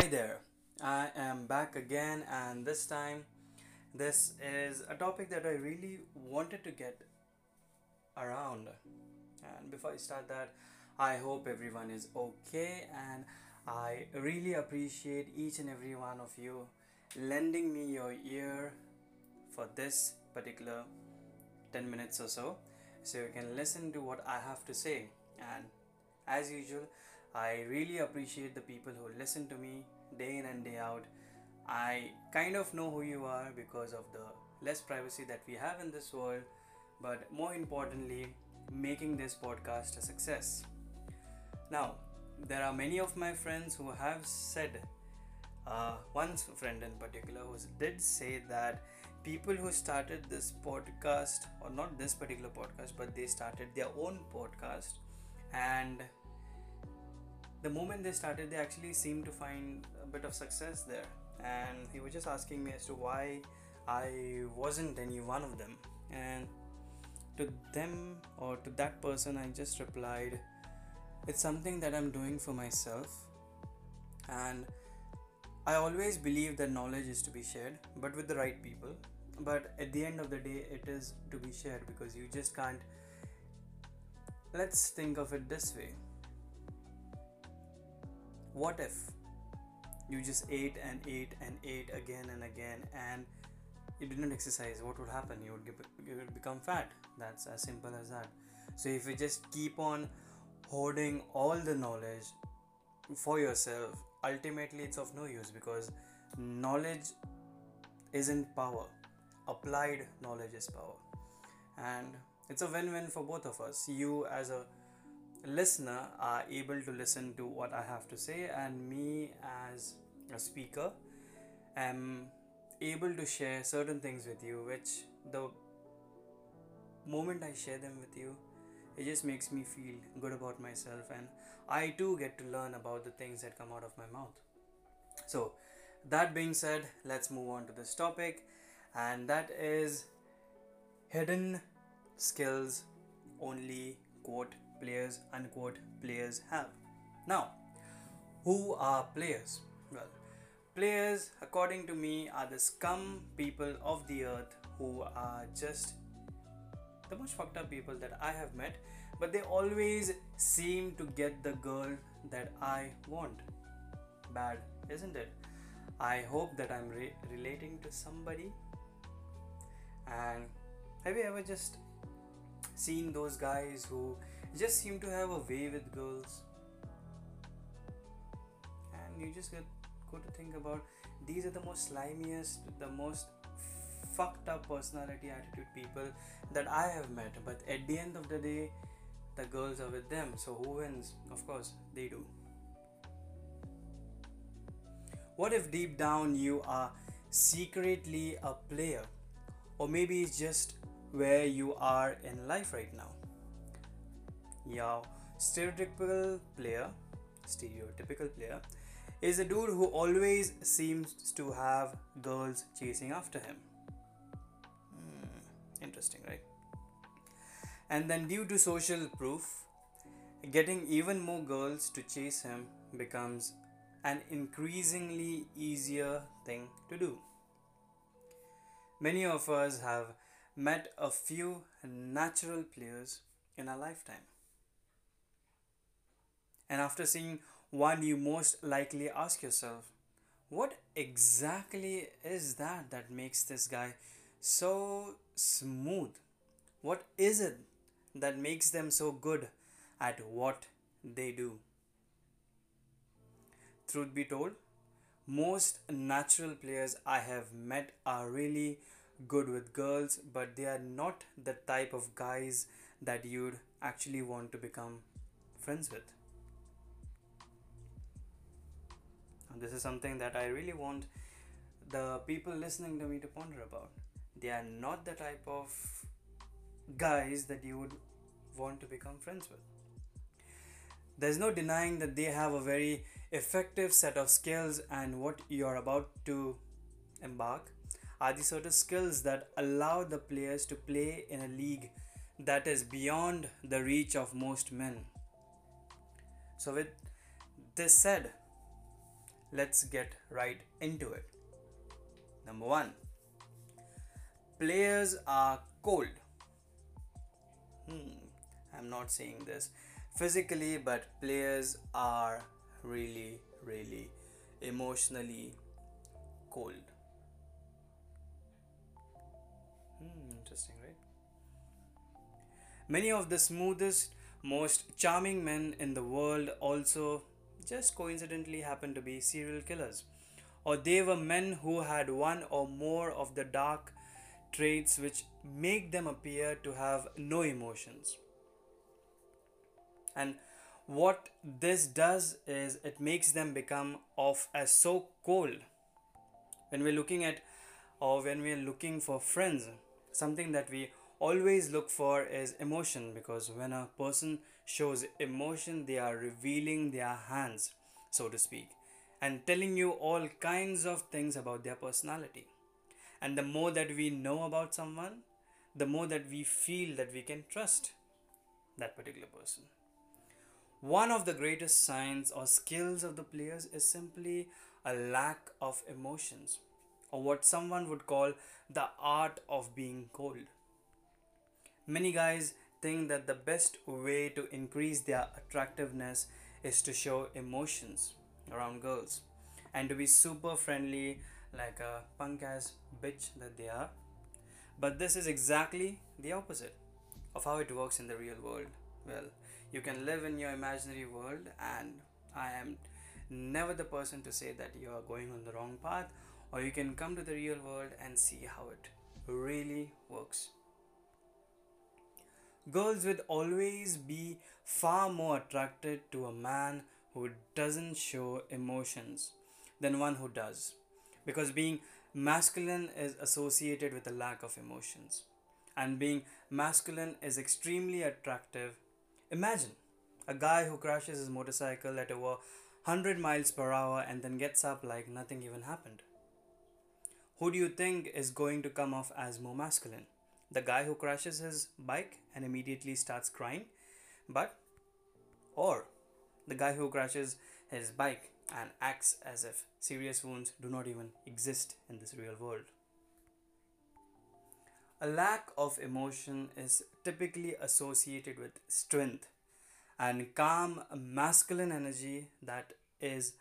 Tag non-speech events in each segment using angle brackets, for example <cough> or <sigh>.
Hi there, I am back again, and this time, this is a topic that I really wanted to get around. And before I start that, I hope everyone is okay, and I really appreciate each and every one of you lending me your ear for this particular 10 minutes or so so you can listen to what I have to say. And as usual, I really appreciate the people who listen to me day in and day out. I kind of know who you are because of the less privacy that we have in this world, but more importantly, making this podcast a success. Now, there are many of my friends who have said, uh, one friend in particular who did say that people who started this podcast, or not this particular podcast, but they started their own podcast, and the moment they started, they actually seemed to find a bit of success there. And he was just asking me as to why I wasn't any one of them. And to them or to that person, I just replied, It's something that I'm doing for myself. And I always believe that knowledge is to be shared, but with the right people. But at the end of the day, it is to be shared because you just can't. Let's think of it this way what if? You just ate and ate and ate again and again and you didn't exercise what would happen? You would, you would become fat. That's as simple as that. So if you just keep on hoarding all the knowledge for yourself ultimately it's of no use because knowledge isn't power. Applied knowledge is power. And it's a win-win for both of us. You as a listener are able to listen to what I have to say, and me as a speaker am able to share certain things with you, which the moment I share them with you, it just makes me feel good about myself, and I too get to learn about the things that come out of my mouth. So, that being said, let's move on to this topic, and that is hidden skills only quote players unquote players have. Now, who are players? Well, players, according to me, are the scum people of the earth who are just the most fucked up people that I have met, but they always seem to get the girl that I want. Bad, isn't it? I hope that I'm re- relating to somebody. And have you ever just seen those guys who just seem to have a way with girls. And you just get go to think about these are the most slimiest the most fucked up personality attitude people that i have met. But at the end of the day the girls are with them. So who wins? Of course they do. What if deep down you are secretly a player? Or maybe it's just where you are in life right now yeah, stereotypical player, stereotypical player, is a dude who always seems to have girls chasing after him. Hmm, interesting, right? And then, due to social proof, getting even more girls to chase him becomes an increasingly easier thing to do. Many of us have met a few natural players in our lifetime. And after seeing one, you most likely ask yourself, what exactly is that that makes this guy so smooth? What is it that makes them so good at what they do? Truth be told, most natural players I have met are really good with girls, but they are not the type of guys that you'd actually want to become friends with. This is something that I really want the people listening to me to ponder about. They are not the type of guys that you would want to become friends with. There's no denying that they have a very effective set of skills, and what you're about to embark are the sort of skills that allow the players to play in a league that is beyond the reach of most men. So, with this said, let's get right into it. Number one, players are cold. Hmm, I'm not saying this physically, but players are really, really emotionally cold. Hmm, interesting, right? Many of the smoothest, most charming men in the world also just coincidentally happen to be serial killers. Or they were men who had one or more of the dark traits which make them appear to have no emotions. And what this does is it makes them become off as so cold. When we're looking at or when we're looking for friends, something that we always look for is emotion because when a person shows emotion, they are revealing their hands, so to speak, and telling you all kinds of things about their personality. And the more that we know about someone, the more that we feel that we can trust that particular person. One of the greatest signs or skills of the players is simply a lack of emotions, or what someone would call the art of being cold. Many guys think that the best way to increase their attractiveness is to show emotions around girls and to be super friendly like a punk ass bitch that they are. But this is exactly the opposite of how it works in the real world. Well, you can live in your imaginary world, and I am never the person to say that you are going on the wrong path, or you can come to the real world and see how it really works. Girls would always be far more attracted to a man who doesn't show emotions than one who does. Because being masculine is associated with a lack of emotions. And being masculine is extremely attractive. Imagine a guy who crashes his motorcycle at over 100 miles per hour and then gets up like nothing even happened. Who do you think is going to come off as more masculine? The guy who crashes his bike and immediately starts crying, but or the guy who crashes his bike and acts as if serious wounds do not even exist in this real world. A lack of emotion is typically associated with strength and calm masculine energy that is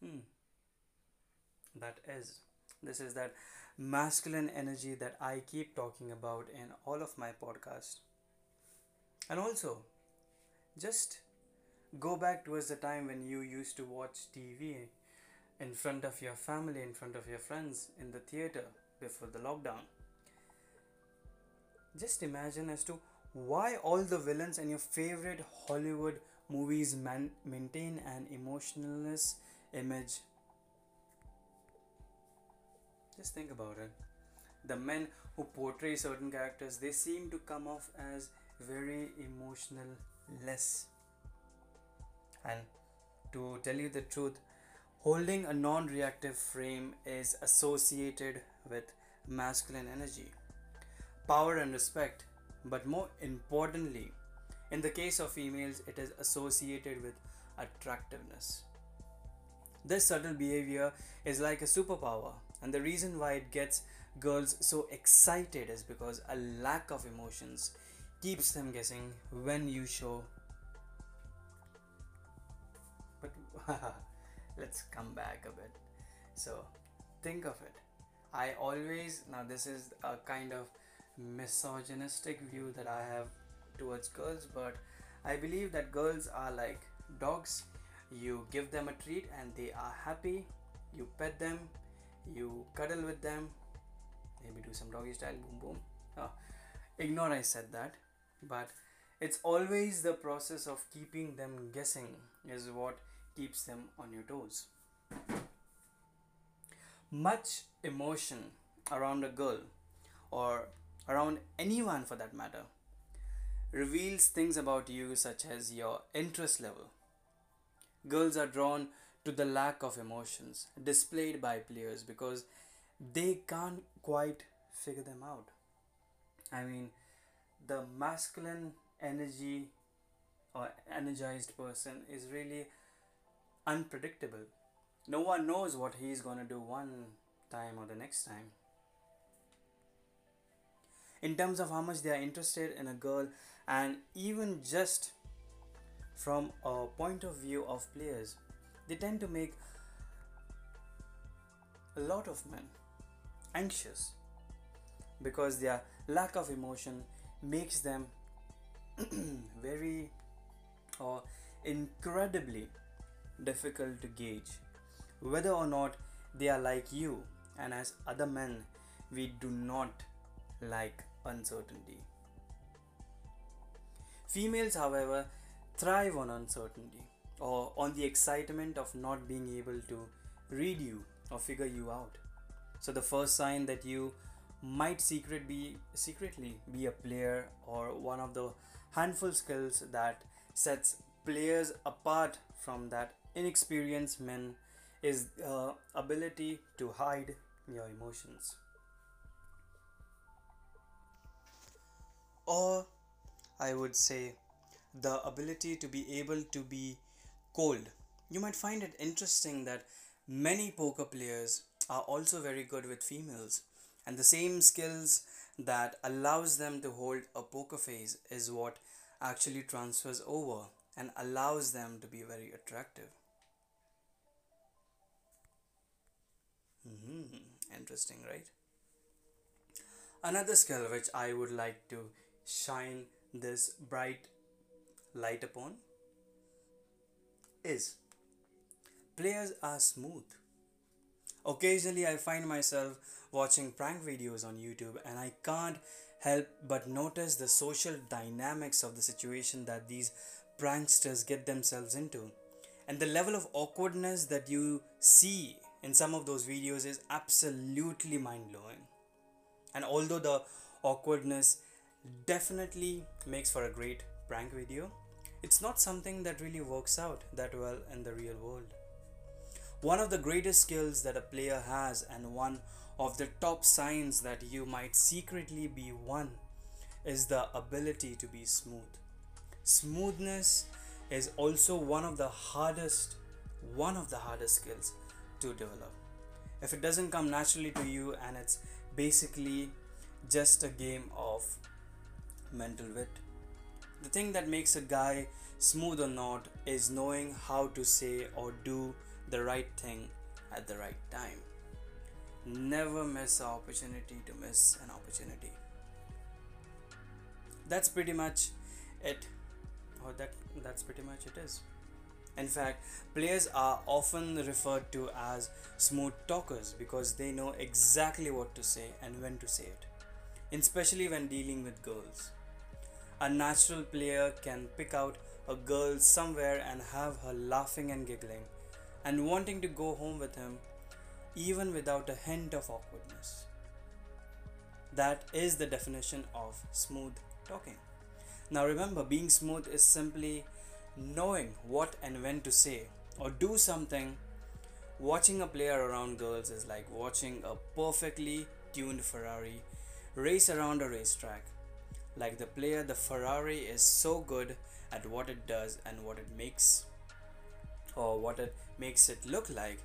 hmm, that is this is that masculine energy that I keep talking about in all of my podcasts. And also, just go back towards the time when you used to watch TV in front of your family, in front of your friends, in the theater before the lockdown. Just imagine as to why all the villains in your favorite Hollywood movies man- maintain an emotionless image just think about it. The men who portray certain characters, they seem to come off as very emotional less. And to tell you the truth, holding a non reactive frame is associated with masculine energy, power, and respect. But more importantly, in the case of females, it is associated with attractiveness. This subtle behavior is like a superpower and the reason why it gets girls so excited is because a lack of emotions keeps them guessing when you show. But <laughs> let's come back a bit. So think of it. I always now this is a kind of misogynistic view that i have towards girls but i believe that girls are like dogs. You give them a treat and they are happy. You pet them you cuddle with them maybe do some doggy style boom boom. Oh, ignore i said that but it's always the process of keeping them guessing is what keeps them on your toes. Much emotion around a girl or around anyone for that matter reveals things about you such as your interest level. Girls are drawn to the lack of emotions displayed by players because they can't quite figure them out. I mean, the masculine energy or energized person is really unpredictable. No one knows what he's gonna do one time or the next time. In terms of how much they are interested in a girl, and even just from a point of view of players, they tend to make a lot of men anxious because their lack of emotion makes them <clears throat> very or incredibly difficult to gauge whether or not they are like you. And as other men we do not like uncertainty. Females however thrive on uncertainty or on the excitement of not being able to read you or figure you out. So the first sign that you might secret be secretly be a player or one of the handful skills that sets players apart from that inexperienced men is the ability to hide your emotions. Or i would say the ability to be able to be cold. You might find it interesting that many poker players are also very good with females and the same skills that allows them to hold a poker face is what actually transfers over and allows them to be very attractive. Hmm interesting right? Another skill which i would like to shine this bright light upon is players are smooth Occasionally, I find myself watching prank videos on YouTube and I can't help but notice the social dynamics of the situation that these pranksters get themselves into. And the level of awkwardness that you see in some of those videos is absolutely mind blowing. And although the awkwardness definitely makes for a great prank video, it's not something that really works out that well in the real world. One of the greatest skills that a player has, and one of the top signs that you might secretly be one, is the ability to be smooth. Smoothness is also one of the hardest, one of the hardest skills to develop. If it doesn't come naturally to you, and it's basically just a game of mental wit. The thing that makes a guy smooth or not is knowing how to say or do the right thing at the right time. Never miss an opportunity to miss an opportunity. That's pretty much it. Or that that's pretty much it is. In fact, players are often referred to as smooth talkers because they know exactly what to say and when to say it, especially when dealing with girls. A natural player can pick out a girl somewhere and have her laughing and giggling and wanting to go home with him, even without a hint of awkwardness. That is the definition of smooth talking. Now, remember, being smooth is simply knowing what and when to say or do something. Watching a player around girls is like watching a perfectly tuned Ferrari race around a racetrack. Like the player, the Ferrari is so good at what it does and what it makes or what it makes it look like.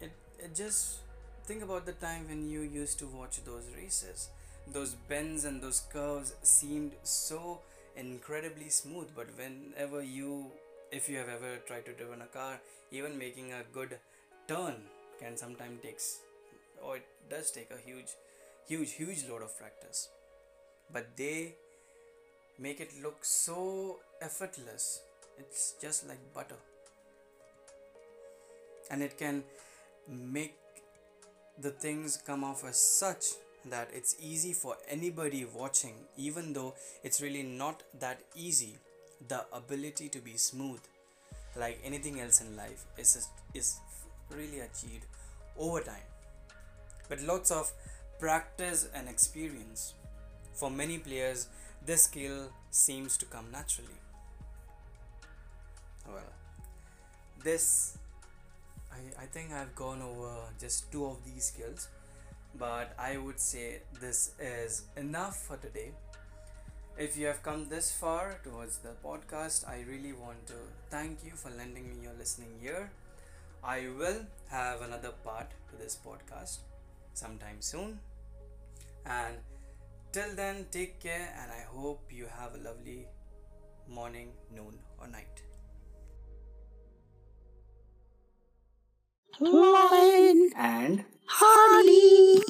It, it just think about the time when you used to watch those races. Those bends and those curves seemed so incredibly smooth but whenever you if you have ever tried to drive a car even making a good turn can sometimes takes or it does take a huge huge huge load of practice but they make it look so effortless. It's just like butter. And it can make the things come off as such that it's easy for anybody watching even though it's really not that easy. The ability to be smooth like anything else in life is is really achieved over time. But lots of practice and experience for many players this skill seems to come naturally well this I, I think I've gone over just two of these skills but I would say this is enough for today if you have come this far towards the podcast, I really want to thank you for lending me your listening ear. I will have another part to this podcast sometime soon. And till then, take care, and I hope you have a lovely morning, noon, or night. Lion And Honey.